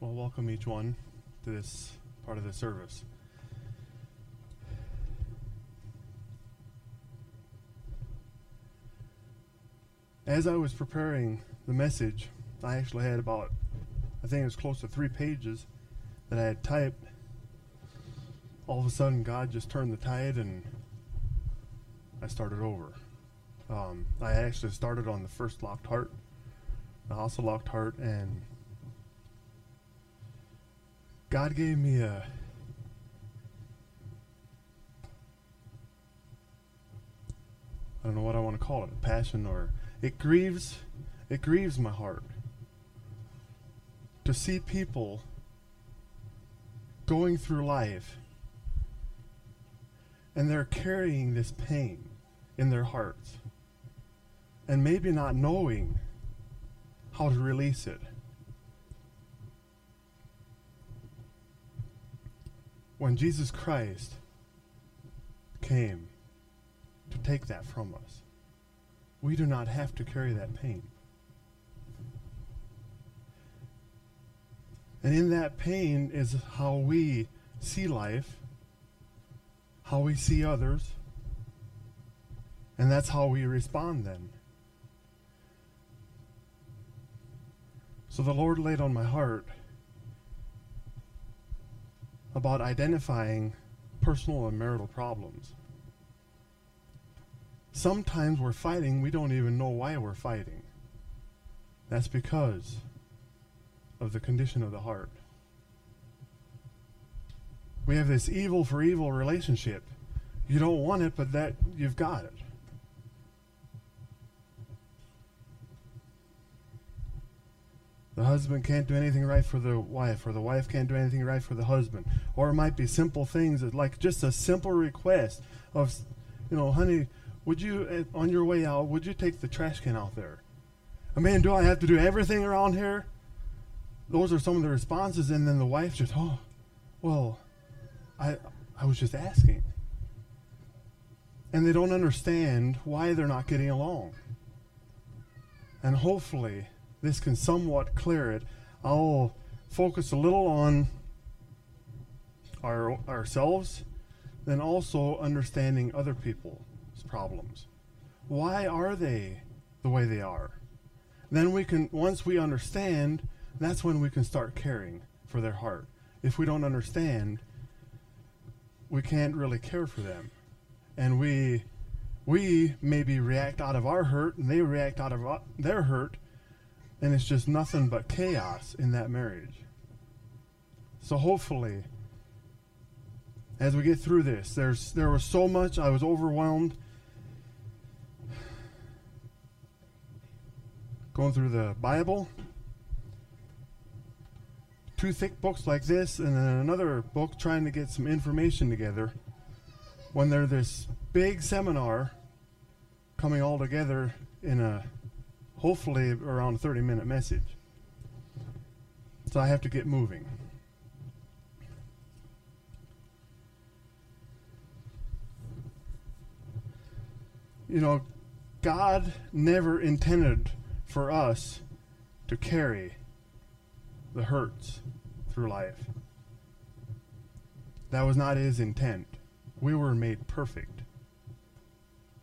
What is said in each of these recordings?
Well, welcome each one to this part of the service. As I was preparing the message, I actually had about, I think it was close to three pages that I had typed. All of a sudden, God just turned the tide and I started over. Um, I actually started on the first locked heart, the of locked heart, and God gave me a I don't know what I want to call it, a passion or it grieves it grieves my heart to see people going through life and they're carrying this pain in their hearts and maybe not knowing how to release it. When Jesus Christ came to take that from us, we do not have to carry that pain. And in that pain is how we see life, how we see others, and that's how we respond then. So the Lord laid on my heart about identifying personal and marital problems. Sometimes we're fighting, we don't even know why we're fighting. That's because of the condition of the heart. We have this evil for evil relationship. You don't want it, but that you've got it. The husband can't do anything right for the wife, or the wife can't do anything right for the husband. Or it might be simple things like just a simple request of, you know, honey, would you, eh, on your way out, would you take the trash can out there? I mean, do I have to do everything around here? Those are some of the responses, and then the wife just, oh, well, I, I was just asking. And they don't understand why they're not getting along. And hopefully, this can somewhat clear it. I'll focus a little on our ourselves, then also understanding other people's problems. Why are they the way they are? Then we can once we understand, that's when we can start caring for their heart. If we don't understand, we can't really care for them. And we we maybe react out of our hurt and they react out of uh, their hurt and it's just nothing but chaos in that marriage. So hopefully, as we get through this, there's there was so much I was overwhelmed. Going through the Bible, two thick books like this, and then another book trying to get some information together. When there's this big seminar coming all together in a hopefully around a 30 minute message. So I have to get moving. You know, God never intended for us to carry the hurts through life. That was not his intent. We were made perfect.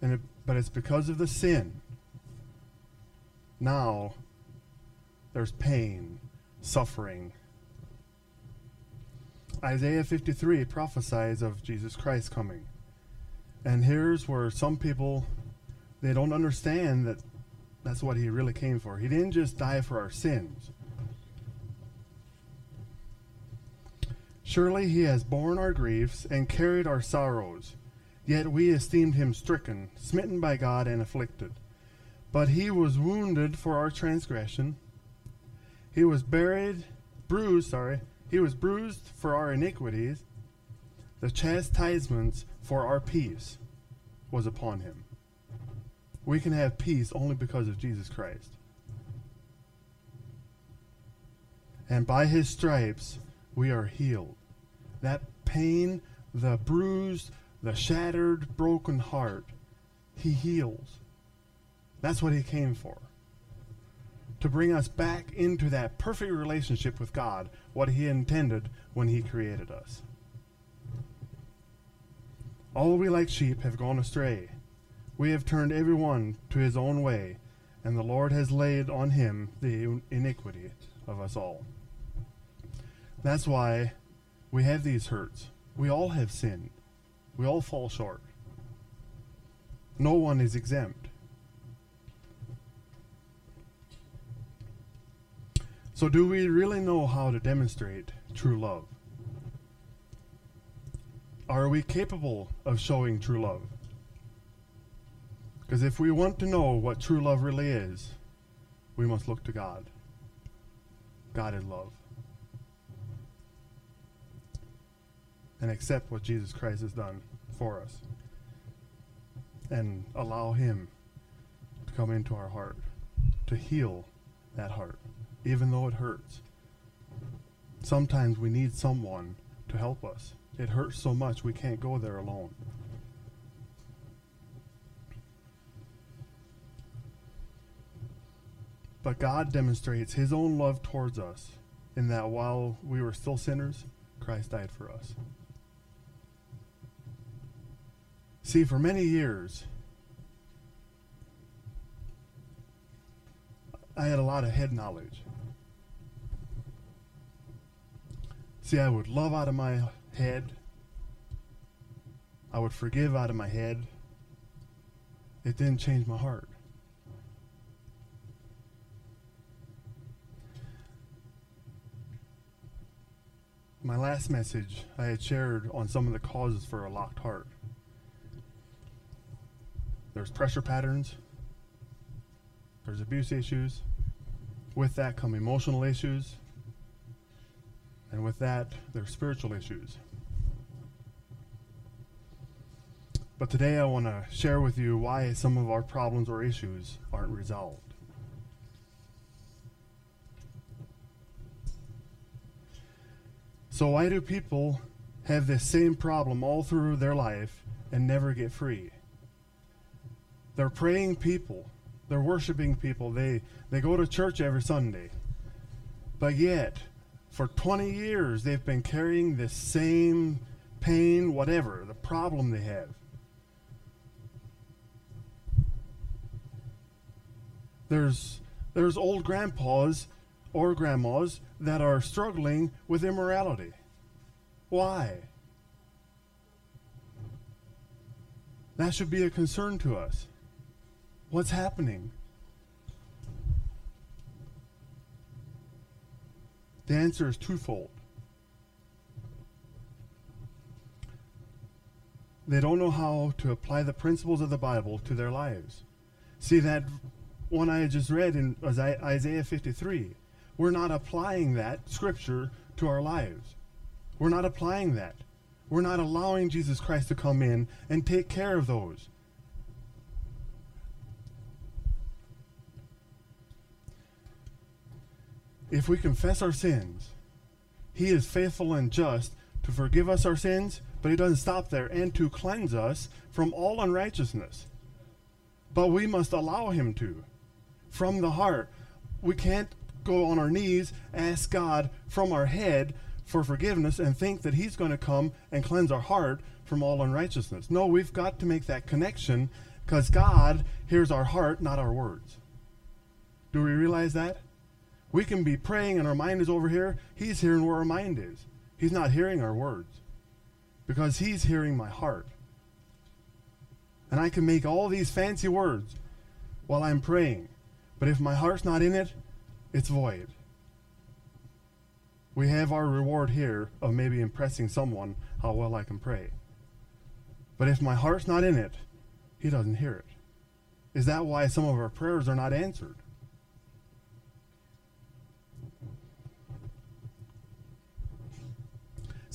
And it, but it's because of the sin now there's pain, suffering. Isaiah 53 prophesies of Jesus Christ coming. And here's where some people they don't understand that that's what he really came for. He didn't just die for our sins. Surely he has borne our griefs and carried our sorrows. Yet we esteemed him stricken, smitten by God, and afflicted. But he was wounded for our transgression. He was buried, bruised, sorry. He was bruised for our iniquities. The chastisement for our peace was upon him. We can have peace only because of Jesus Christ. And by his stripes, we are healed. That pain, the bruised, the shattered, broken heart, he heals. That's what he came for. to bring us back into that perfect relationship with God, what He intended when He created us. All we like sheep have gone astray. We have turned every one to his own way, and the Lord has laid on him the iniquity of us all. That's why we have these hurts. We all have sinned. We all fall short. No one is exempt. So, do we really know how to demonstrate true love? Are we capable of showing true love? Because if we want to know what true love really is, we must look to God. God is love. And accept what Jesus Christ has done for us. And allow Him to come into our heart, to heal that heart, even though it hurts. Sometimes we need someone to help us. It hurts so much we can't go there alone. But God demonstrates his own love towards us in that while we were still sinners, Christ died for us. See, for many years, I had a lot of head knowledge. See, I would love out of my head. I would forgive out of my head. It didn't change my heart. My last message I had shared on some of the causes for a locked heart. There's pressure patterns. There's abuse issues. With that come emotional issues. And with that, there's spiritual issues. But today I want to share with you why some of our problems or issues aren't resolved. So, why do people have this same problem all through their life and never get free? They're praying people, they're worshiping people, they, they go to church every Sunday. But yet, for 20 years, they've been carrying this same pain, whatever, the problem they have. There's, there's old grandpas or grandmas that are struggling with immorality. Why? That should be a concern to us. What's happening? The answer is twofold. They don't know how to apply the principles of the Bible to their lives. See that one I just read in Isaiah 53. We're not applying that scripture to our lives. We're not applying that. We're not allowing Jesus Christ to come in and take care of those. If we confess our sins, He is faithful and just to forgive us our sins, but He doesn't stop there, and to cleanse us from all unrighteousness. But we must allow Him to. From the heart. We can't go on our knees, ask God from our head for forgiveness, and think that He's going to come and cleanse our heart from all unrighteousness. No, we've got to make that connection because God hears our heart, not our words. Do we realize that? We can be praying and our mind is over here. He's hearing where our mind is. He's not hearing our words because He's hearing my heart. And I can make all these fancy words while I'm praying, but if my heart's not in it, it's void. We have our reward here of maybe impressing someone how well I can pray. But if my heart's not in it, He doesn't hear it. Is that why some of our prayers are not answered?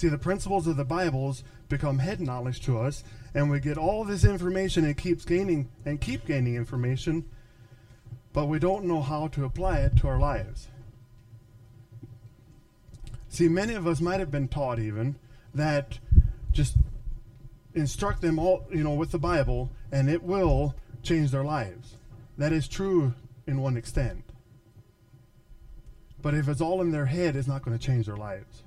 See, the principles of the Bibles become head knowledge to us, and we get all this information and keeps gaining and keep gaining information, but we don't know how to apply it to our lives. See, many of us might have been taught even that just instruct them all, you know, with the Bible, and it will change their lives. That is true in one extent. But if it's all in their head, it's not going to change their lives.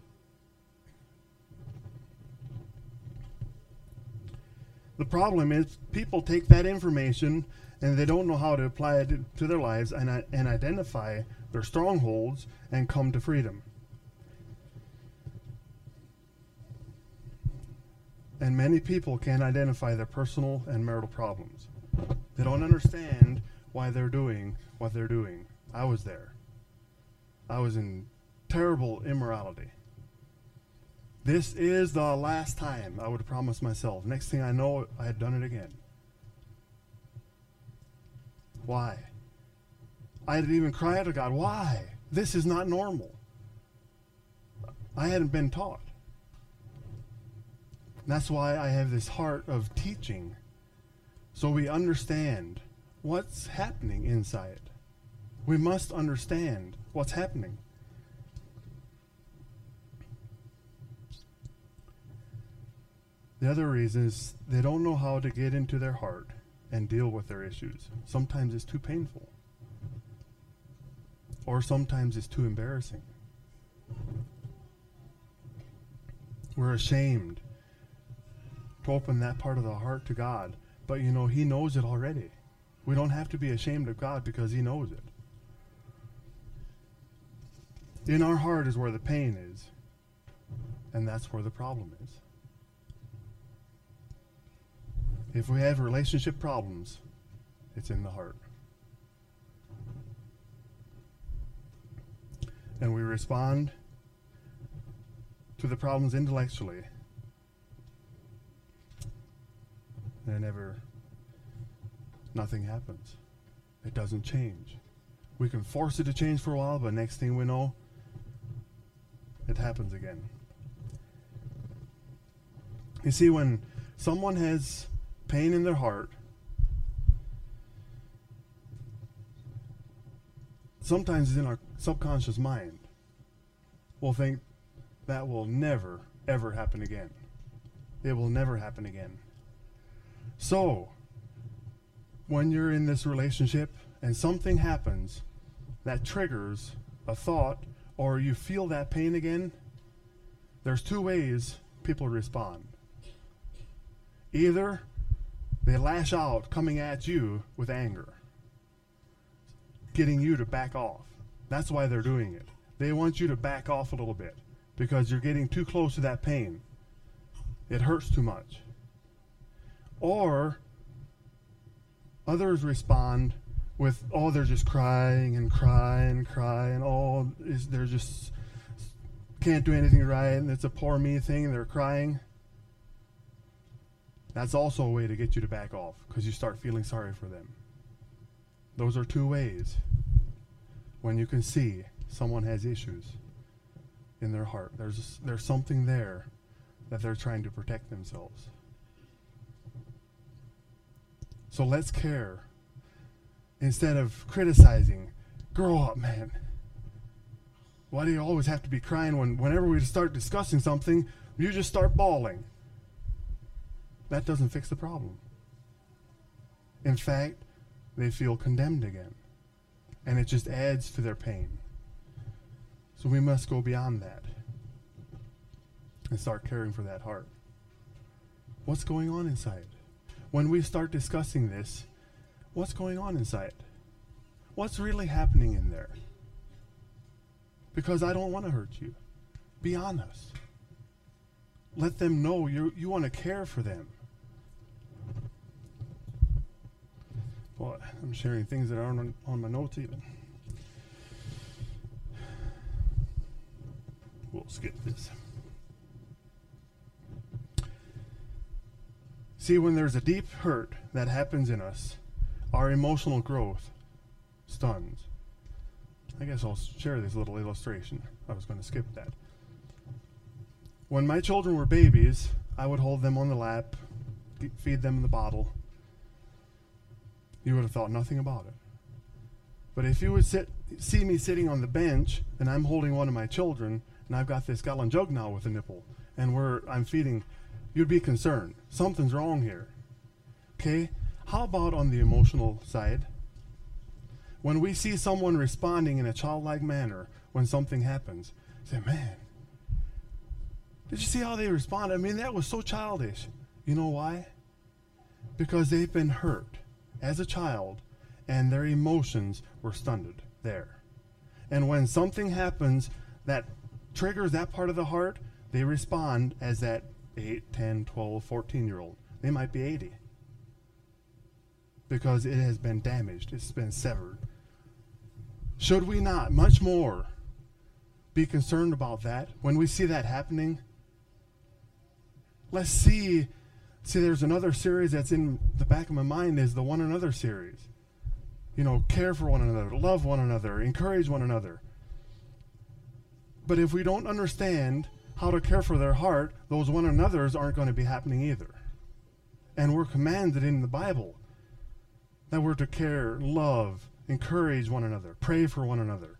The problem is people take that information and they don't know how to apply it to their lives and, uh, and identify their strongholds and come to freedom. And many people can't identify their personal and marital problems. They don't understand why they're doing what they're doing. I was there. I was in terrible immorality. This is the last time I would promise myself. Next thing I know, I had done it again. Why? I had even cried to God, why? This is not normal. I hadn't been taught. that's why I have this heart of teaching so we understand what's happening inside. We must understand what's happening. The other reason is they don't know how to get into their heart and deal with their issues. Sometimes it's too painful, or sometimes it's too embarrassing. We're ashamed to open that part of the heart to God, but you know, He knows it already. We don't have to be ashamed of God because He knows it. In our heart is where the pain is, and that's where the problem is. If we have relationship problems, it's in the heart. And we respond to the problems intellectually. And never, nothing happens. It doesn't change. We can force it to change for a while, but next thing we know, it happens again. You see, when someone has pain in their heart, sometimes it's in our subconscious mind, we'll think that will never, ever happen again. It will never happen again. So, when you're in this relationship and something happens that triggers a thought or you feel that pain again, there's two ways people respond. Either they lash out, coming at you with anger, getting you to back off. That's why they're doing it. They want you to back off a little bit because you're getting too close to that pain. It hurts too much. Or others respond with, oh, they're just crying and crying and crying. Oh, is they're just can't do anything right, and it's a poor me thing. They're crying. That's also a way to get you to back off because you start feeling sorry for them. Those are two ways when you can see someone has issues in their heart. There's, there's something there that they're trying to protect themselves. So let's care. Instead of criticizing, grow up, man. Why do you always have to be crying when whenever we start discussing something, you just start bawling? That doesn't fix the problem. In fact, they feel condemned again. And it just adds to their pain. So we must go beyond that and start caring for that heart. What's going on inside? When we start discussing this, what's going on inside? What's really happening in there? Because I don't want to hurt you. Be honest. Let them know you, you want to care for them. I'm sharing things that aren't on, on my notes even. We'll skip this. See, when there's a deep hurt that happens in us, our emotional growth stuns. I guess I'll share this little illustration. I was going to skip that. When my children were babies, I would hold them on the lap, feed them the bottle, you would have thought nothing about it. But if you would sit, see me sitting on the bench and I'm holding one of my children and I've got this gallon jug now with a nipple and we're, I'm feeding, you'd be concerned. Something's wrong here. Okay? How about on the emotional side? When we see someone responding in a childlike manner when something happens, say, man, did you see how they responded? I mean, that was so childish. You know why? Because they've been hurt as a child and their emotions were stunted there. And when something happens that triggers that part of the heart, they respond as that 8, 10, 12, 14 year old. They might be 80 because it has been damaged, it's been severed. Should we not, much more, be concerned about that when we see that happening? Let's see. See, there's another series that's in the back of my mind is the one another series. You know, care for one another, love one another, encourage one another. But if we don't understand how to care for their heart, those one another's aren't going to be happening either. And we're commanded in the Bible that we're to care, love, encourage one another, pray for one another.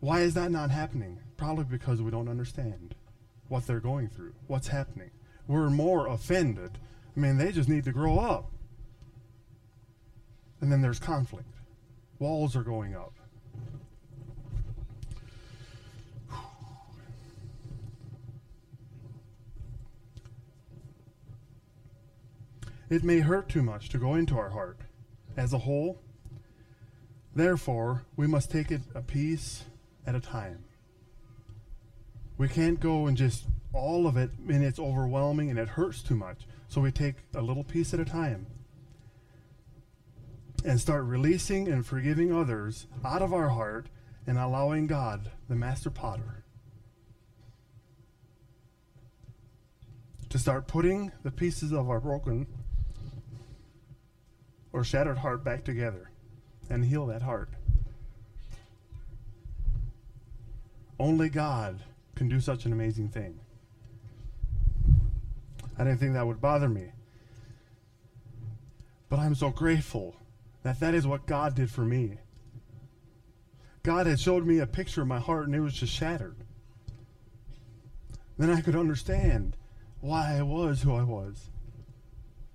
Why is that not happening? Probably because we don't understand what they're going through, what's happening. We're more offended. I mean, they just need to grow up. And then there's conflict. Walls are going up. It may hurt too much to go into our heart as a whole. Therefore, we must take it a piece at a time. We can't go and just all of it, and it's overwhelming and it hurts too much. So we take a little piece at a time and start releasing and forgiving others out of our heart and allowing God, the master potter, to start putting the pieces of our broken or shattered heart back together and heal that heart. Only God can do such an amazing thing. I didn't think that would bother me. But I'm so grateful that that is what God did for me. God had showed me a picture of my heart and it was just shattered. Then I could understand why I was who I was.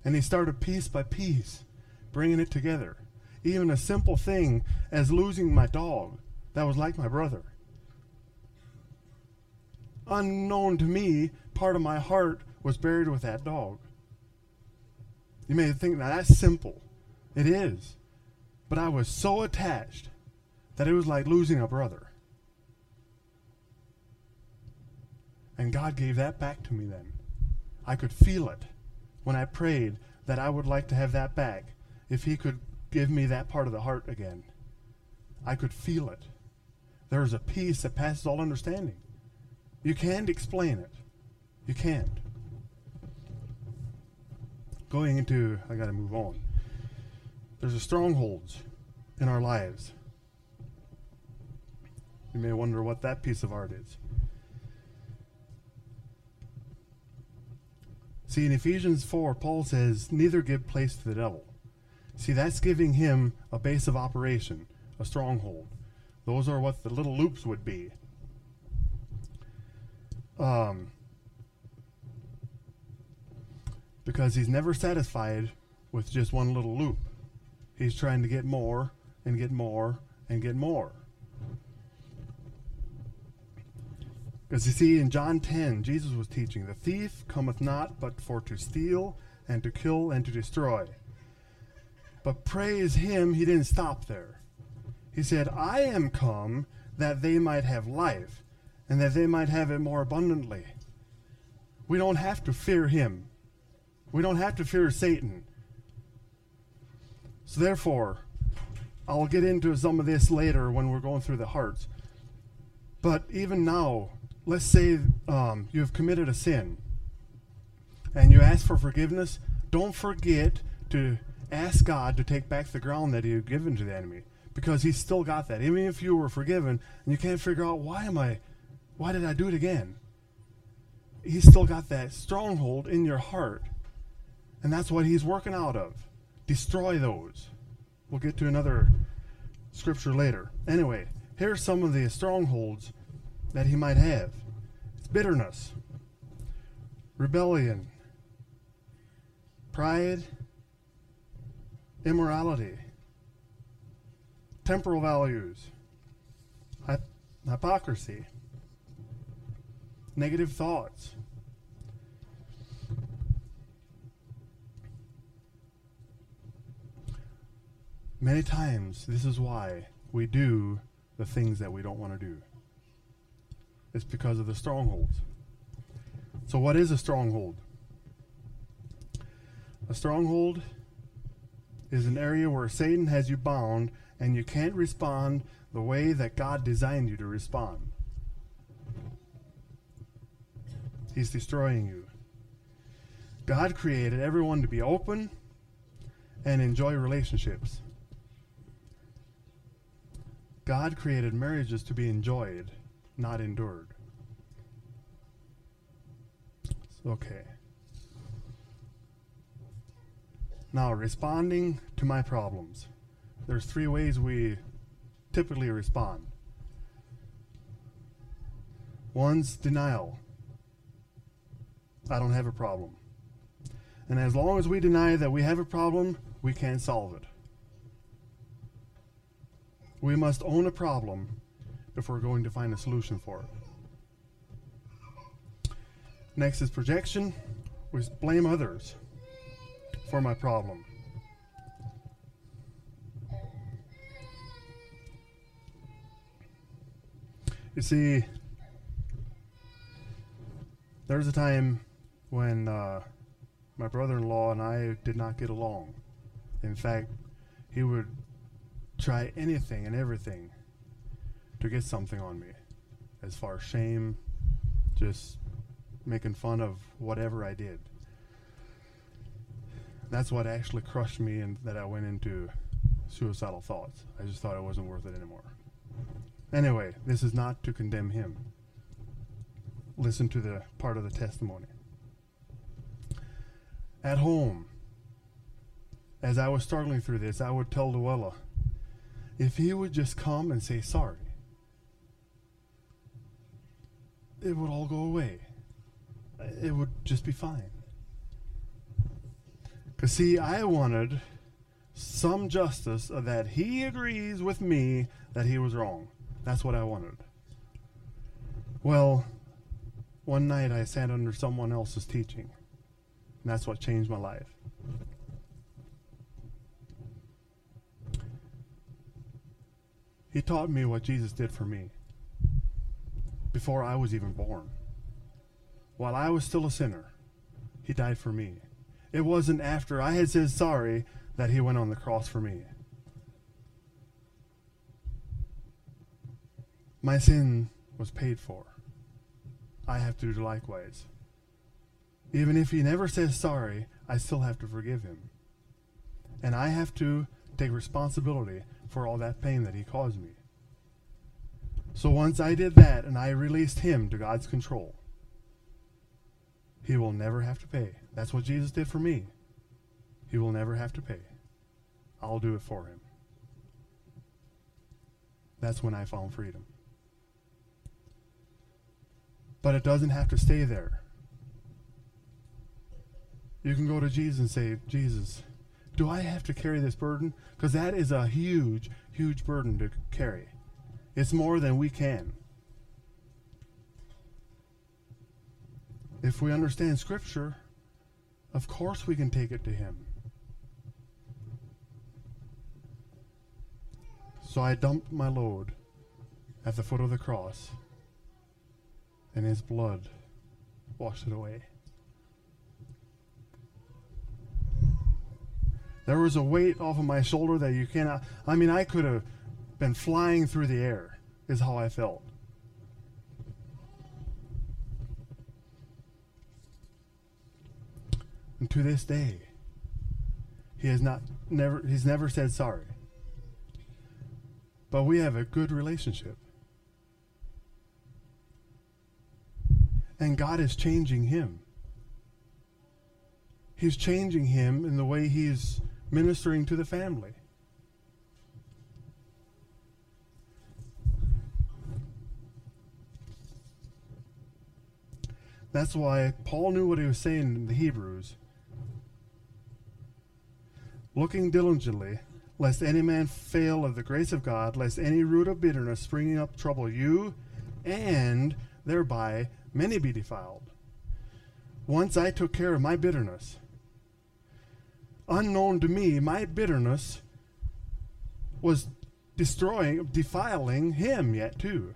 And He started piece by piece bringing it together. Even a simple thing as losing my dog that was like my brother. Unknown to me, part of my heart was buried with that dog. You may think now that's simple. It is. But I was so attached that it was like losing a brother. And God gave that back to me then. I could feel it when I prayed that I would like to have that back if he could give me that part of the heart again. I could feel it. There is a peace that passes all understanding. You can't explain it. You can't. Going into, I got to move on. There's a strongholds in our lives. You may wonder what that piece of art is. See, in Ephesians 4, Paul says, Neither give place to the devil. See, that's giving him a base of operation, a stronghold. Those are what the little loops would be. Um, because he's never satisfied with just one little loop. He's trying to get more and get more and get more. Because you see, in John 10, Jesus was teaching, The thief cometh not but for to steal and to kill and to destroy. But praise him, he didn't stop there. He said, I am come that they might have life and that they might have it more abundantly. We don't have to fear him. We don't have to fear Satan. So, therefore, I'll get into some of this later when we're going through the hearts. But even now, let's say um, you have committed a sin and you ask for forgiveness. Don't forget to ask God to take back the ground that He had given to the enemy, because He's still got that. Even if you were forgiven and you can't figure out why am I, why did I do it again? He's still got that stronghold in your heart, and that's what He's working out of. Destroy those. We'll get to another scripture later. Anyway, here's some of the strongholds that He might have. It's bitterness, rebellion, pride immorality, temporal values, hypocrisy, negative thoughts. Many times, this is why we do the things that we don't want to do. It's because of the strongholds. So, what is a stronghold? A stronghold is an area where Satan has you bound and you can't respond the way that God designed you to respond. He's destroying you. God created everyone to be open and enjoy relationships. God created marriages to be enjoyed, not endured. Okay. Now, responding to my problems. There's three ways we typically respond. One's denial. I don't have a problem. And as long as we deny that we have a problem, we can't solve it. We must own a problem if we're going to find a solution for it. Next is projection. We blame others for my problem. You see, there was a time when uh, my brother in law and I did not get along. In fact, he would try anything and everything to get something on me as far as shame, just making fun of whatever I did. That's what actually crushed me and that I went into suicidal thoughts. I just thought it wasn't worth it anymore. Anyway, this is not to condemn him. Listen to the part of the testimony. At home, as I was struggling through this, I would tell Luella, if he would just come and say sorry, it would all go away. It would just be fine. Because, see, I wanted some justice that he agrees with me that he was wrong. That's what I wanted. Well, one night I sat under someone else's teaching. And that's what changed my life. He taught me what Jesus did for me before I was even born. While I was still a sinner, He died for me. It wasn't after I had said sorry that He went on the cross for me. My sin was paid for. I have to do likewise. Even if he never says sorry, I still have to forgive him. And I have to take responsibility for all that pain that he caused me. So once I did that and I released him to God's control, he will never have to pay. That's what Jesus did for me. He will never have to pay. I'll do it for him. That's when I found freedom. But it doesn't have to stay there. You can go to Jesus and say, Jesus, do I have to carry this burden? Because that is a huge, huge burden to carry. It's more than we can. If we understand Scripture, of course we can take it to Him. So I dumped my load at the foot of the cross and his blood washed it away. There was a weight off of my shoulder that you cannot. I mean, I could have been flying through the air, is how I felt. And to this day, he has not never he's never said sorry. But we have a good relationship. And God is changing him. He's changing him in the way he's ministering to the family. That's why Paul knew what he was saying in the Hebrews. Looking diligently, lest any man fail of the grace of God, lest any root of bitterness springing up trouble you, and thereby many be defiled. Once I took care of my bitterness. Unknown to me, my bitterness was destroying, defiling him yet too.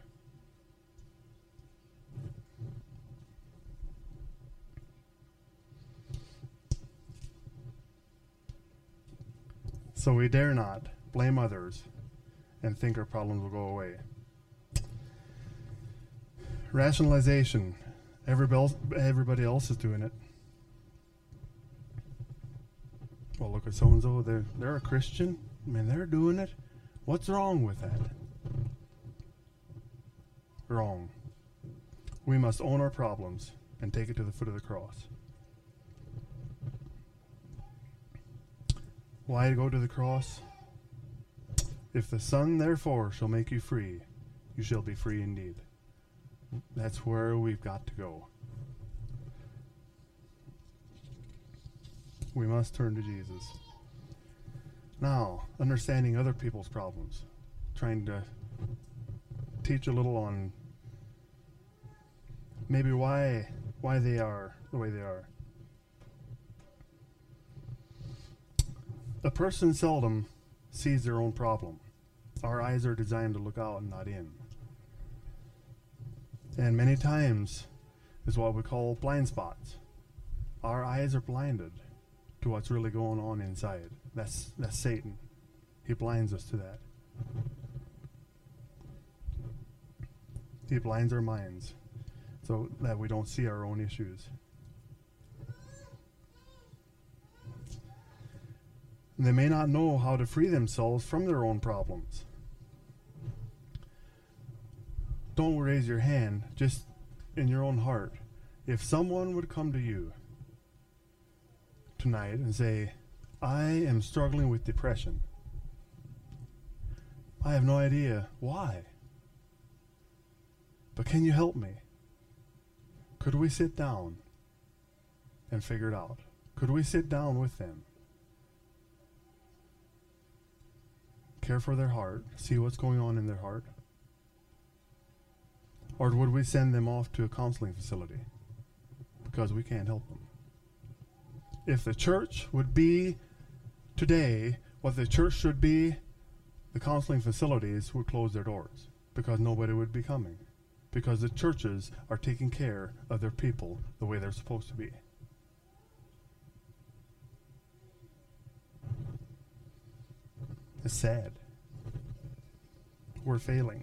So we dare not blame others and think our problems will go away. Rationalization. Everybody else, is doing it. Well, look at so and so. They're they're a Christian. I mean, they're doing it. What's wrong with that? Wrong. We must own our problems and take it to the foot of the cross. Why go to the cross? If the Son, therefore, shall make you free, you shall be free indeed. That's where we've got to go. We must turn to Jesus. Now, understanding other people's problems, trying to teach a little on maybe why why they are the way they are. A person seldom sees their own problem. Our eyes are designed to look out and not in. And many times is what we call blind spots. Our eyes are blinded to what's really going on inside. That's that's Satan. He blinds us to that. He blinds our minds so that we don't see our own issues. They may not know how to free themselves from their own problems. Don't raise your hand, just in your own heart. If someone would come to you tonight and say, I am struggling with depression, I have no idea why. But can you help me? Could we sit down and figure it out? Could we sit down with them? care for their heart, see what's going on in their heart? Or would we send them off to a counseling facility because we can't help them? If the church would be today what the church should be, the counseling facilities would close their doors because nobody would be coming. Because the churches are taking care of their people the way they're supposed to be. It's sad. We're failing.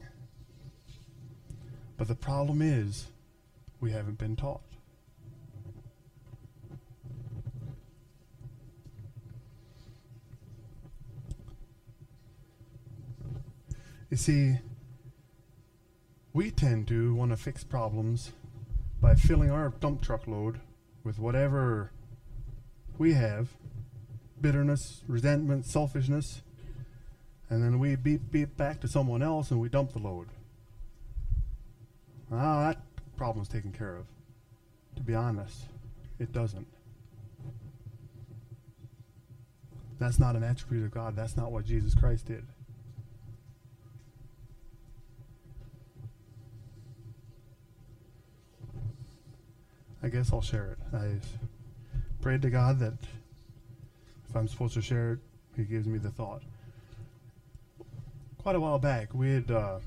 But the problem is, we haven't been taught. You see, we tend to want to fix problems by filling our dump truck load with whatever we have bitterness, resentment, selfishness and then we beep beep back to someone else and we dump the load. Ah, that problem's taken care of. To be honest, it doesn't. That's not an attribute of God. That's not what Jesus Christ did. I guess I'll share it. I prayed to God that if I'm supposed to share it, He gives me the thought quite a while back, we had uh,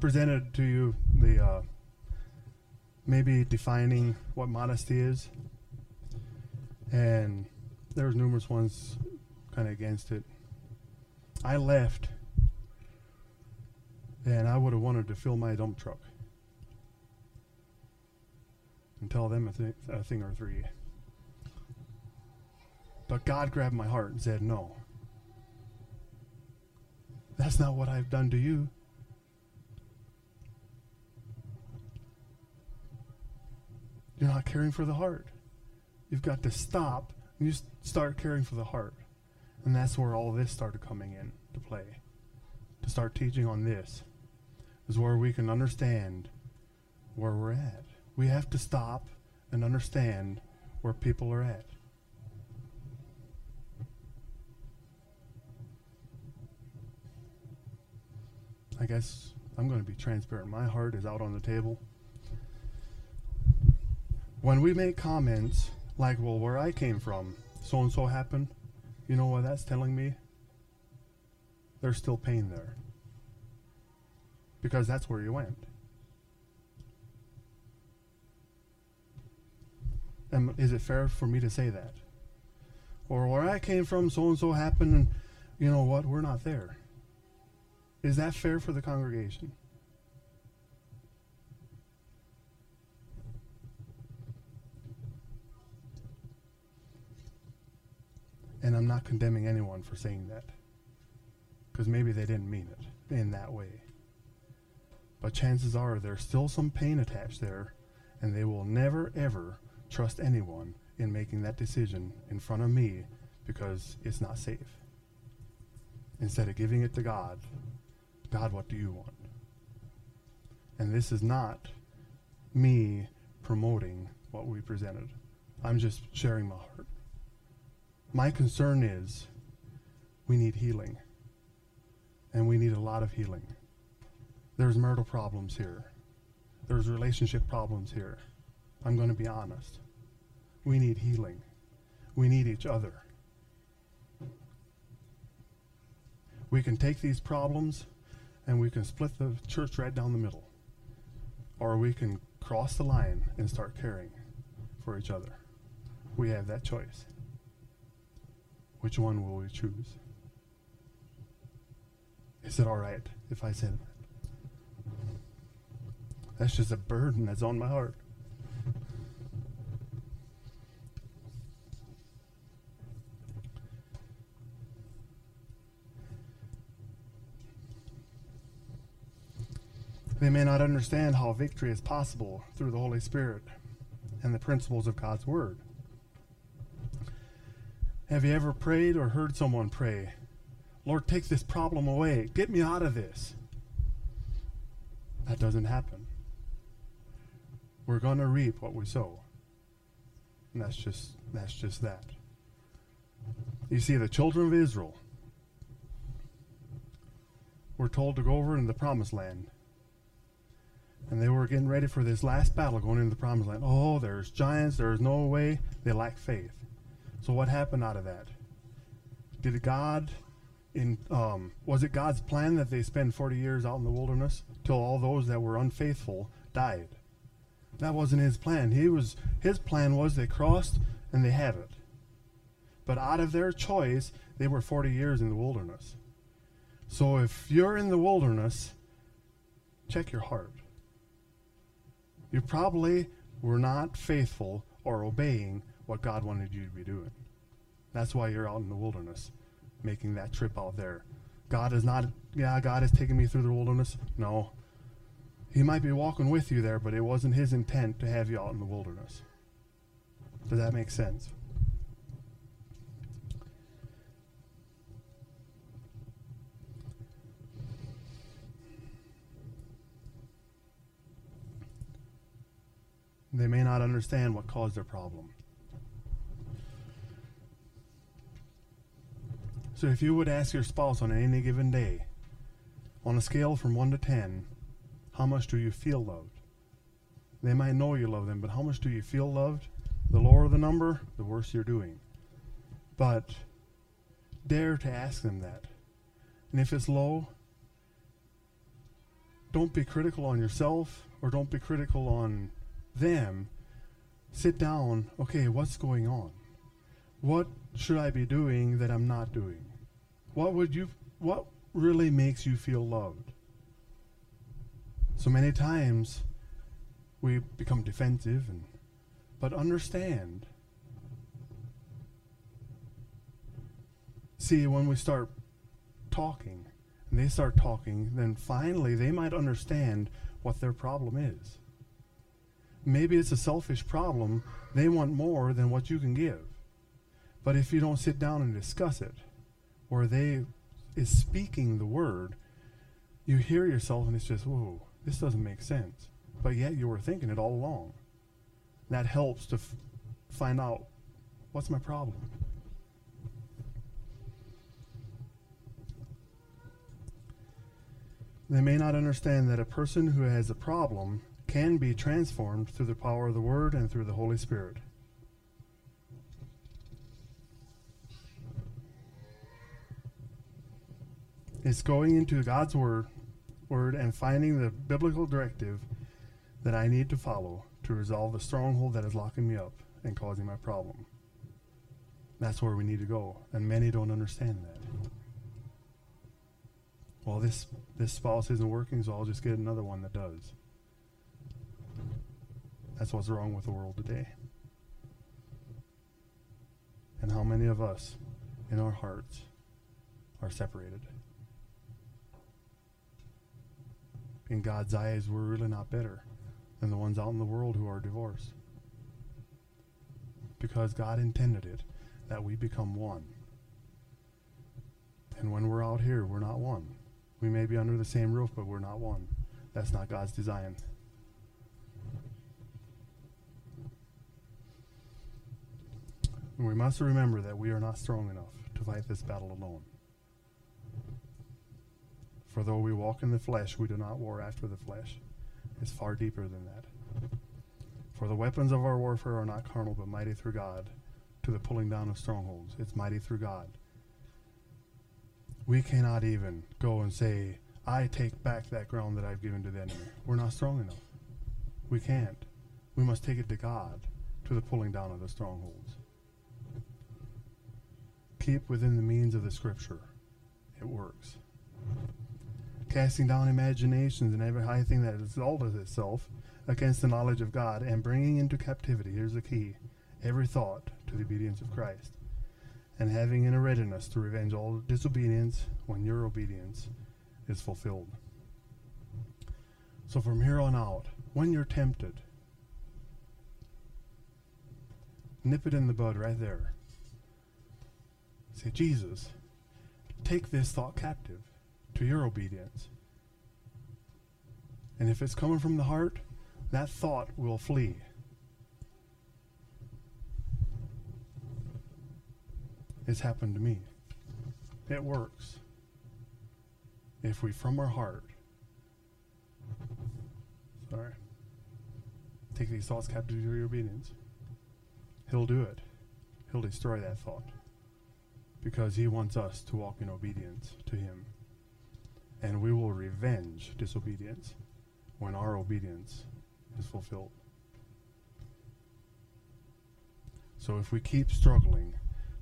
presented to you the uh, maybe defining what modesty is, and there was numerous ones kind of against it. I left, and I would have wanted to fill my dump truck and tell them a, th- a thing or three. But God grabbed my heart and said, No. That's not what I've done to you. You're not caring for the heart. You've got to stop and you start caring for the heart. And that's where all this started coming in to play. To start teaching on this is where we can understand where we're at we have to stop and understand where people are at. I guess I'm going to be transparent. My heart is out on the table. When we make comments like, well, where I came from, so and so happened, you know what that's telling me? There's still pain there. Because that's where you went. And is it fair for me to say that? Or where I came from, so and so happened, and you know what? We're not there. Is that fair for the congregation? And I'm not condemning anyone for saying that. Because maybe they didn't mean it in that way. But chances are there's still some pain attached there, and they will never, ever trust anyone in making that decision in front of me because it's not safe. Instead of giving it to God, God, what do you want? And this is not me promoting what we presented. I'm just sharing my heart. My concern is we need healing. And we need a lot of healing. There's marital problems here. There's relationship problems here. I'm going to be honest. We need healing. We need each other. We can take these problems and we can split the church right down the middle. Or we can cross the line and start caring for each other. We have that choice. Which one will we choose? Is it all right if I said that? That's just a burden that's on my heart. They may not understand how victory is possible through the Holy Spirit and the principles of God's Word. Have you ever prayed or heard someone pray, Lord, take this problem away. Get me out of this? That doesn't happen. We're going to reap what we sow. And that's just that's just that. You see the children of Israel were told to go over into the promised land and they were getting ready for this last battle going into the promised land. Oh, there's giants, there's no way. They lack faith. So what happened out of that? Did God in um, was it God's plan that they spend 40 years out in the wilderness till all those that were unfaithful died? That wasn't his plan. He was his plan was they crossed and they had it. But out of their choice, they were 40 years in the wilderness. So if you're in the wilderness, check your heart you probably were not faithful or obeying what God wanted you to be doing. That's why you're out in the wilderness, making that trip out there. God is not, yeah, God has taken me through the wilderness. No. He might be walking with you there, but it wasn't his intent to have you out in the wilderness. Does that make sense? They may not understand what caused their problem. So if you would ask your spouse on any given day, on a scale from 1 to 10, how much do you feel loved? They might know you love them, but how much do you feel loved? The lower the number, the worse you're doing. But dare to ask them that. And if it's low, don't be critical on yourself or don't be critical on them sit down, okay, what's going on? What should I be doing that I'm not doing? What would you what really makes you feel loved? So many times we become defensive and but understand. See, when we start talking and they start talking, then finally they might understand what their problem is. Maybe it's a selfish problem. They want more than what you can give. But if you don't sit down and discuss it, or they is speaking the word, you hear yourself and it's just, whoa, this doesn't make sense. But yet you were thinking it all along. That helps to find out what's my problem. They may not understand that a person who has a problem can be transformed through the power of the Word and through the Holy Spirit. It's going into God's Word, Word and finding the biblical directive that I need to follow to resolve the stronghold that is locking me up and causing my problem. That's where we need to go, and many don't understand that. Well, this this spouse isn't working, so I'll just get another one that does. That's what's wrong with the world today. And how many of us in our hearts are separated? In God's eyes, we're really not better than the ones out in the world who are divorced. Because God intended it that we become one. And when we're out here, we're not one. We may be under the same roof, but we're not one. That's not God's design. And we must remember that we are not strong enough to fight this battle alone. For though we walk in the flesh, we do not war after the flesh. It's far deeper than that. For the weapons of our warfare are not carnal, but mighty through God to the pulling down of strongholds. It's mighty through God. We cannot even go and say, I take back that ground that I've given to the enemy. We're not strong enough. We can't. We must take it to God to the pulling down of the strongholds. Keep within the means of the scripture. It works. Casting down imaginations and every high thing that exalteth itself against the knowledge of God and bringing into captivity, here's the key, every thought to the obedience of Christ, and having in a readiness to revenge all disobedience when your obedience is fulfilled. So from here on out, when you're tempted, nip it in the bud right there. Say, Jesus, take this thought captive to your obedience. And if it's coming from the heart, that thought will flee. It's happened to me. It works. If we, from our heart, sorry, take these thoughts captive to your obedience, He'll do it. He'll destroy that thought because He wants us to walk in obedience to Him. And we will revenge disobedience when our obedience is fulfilled. So if we keep struggling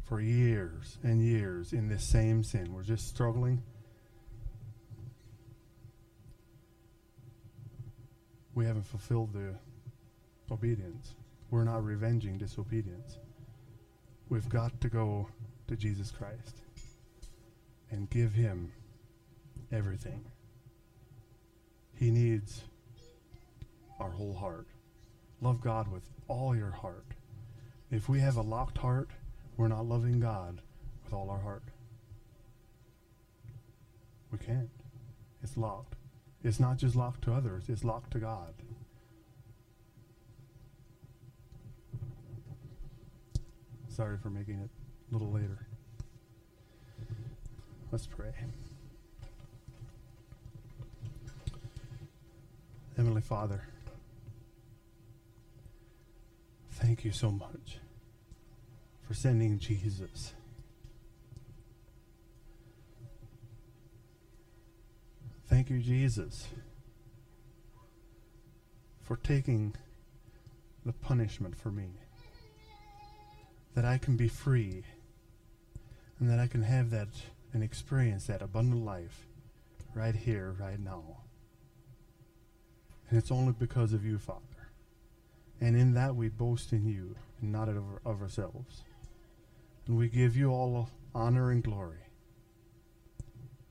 for years and years in this same sin, we're just struggling. We haven't fulfilled the obedience. We're not revenging disobedience. We've got to go to Jesus Christ and give Him everything. He needs our whole heart. Love God with all your heart. If we have a locked heart, we're not loving God with all our heart. We can't. It's locked. It's not just locked to others, it's locked to God. Sorry for making it a little later. Let's pray. Heavenly Father, thank you so much for sending Jesus. Thank you, Jesus, for taking the punishment for me. That I can be free and that I can have that and experience that abundant life right here, right now. And it's only because of you, Father. And in that we boast in you and not of, of ourselves. And we give you all honor and glory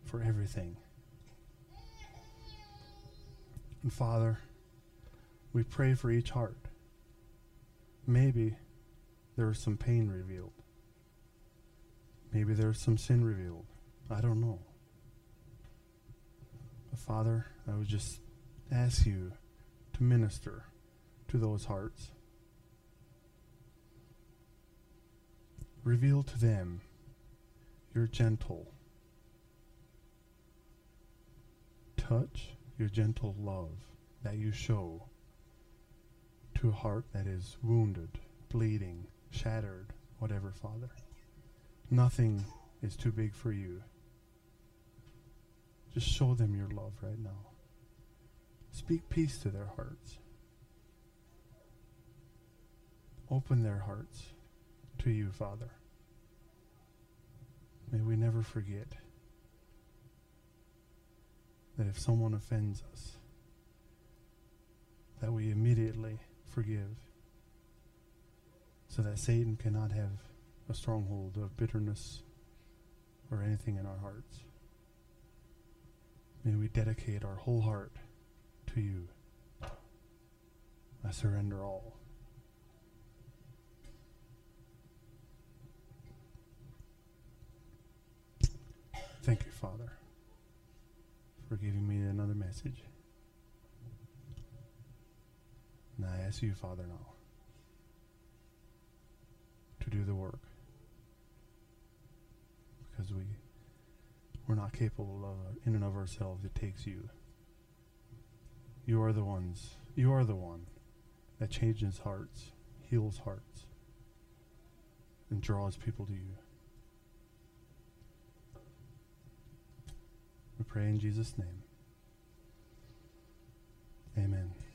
for everything. And Father, we pray for each heart. Maybe there is some pain revealed. Maybe there's some sin revealed. I don't know. But Father, I would just ask you to minister to those hearts. Reveal to them your gentle, touch, your gentle love that you show to a heart that is wounded, bleeding, shattered, whatever, Father. Nothing is too big for you. Just show them your love right now. Speak peace to their hearts. Open their hearts to you, Father. May we never forget that if someone offends us, that we immediately forgive so that Satan cannot have a stronghold of bitterness or anything in our hearts. May we dedicate our whole heart to you. I surrender all. Thank you, Father, for giving me another message. And I ask you, Father, now to do the work because we we're not capable of in and of ourselves. It takes you. You are the ones. You are the one that changes hearts, heals hearts, and draws people to you. We pray in Jesus' name. Amen.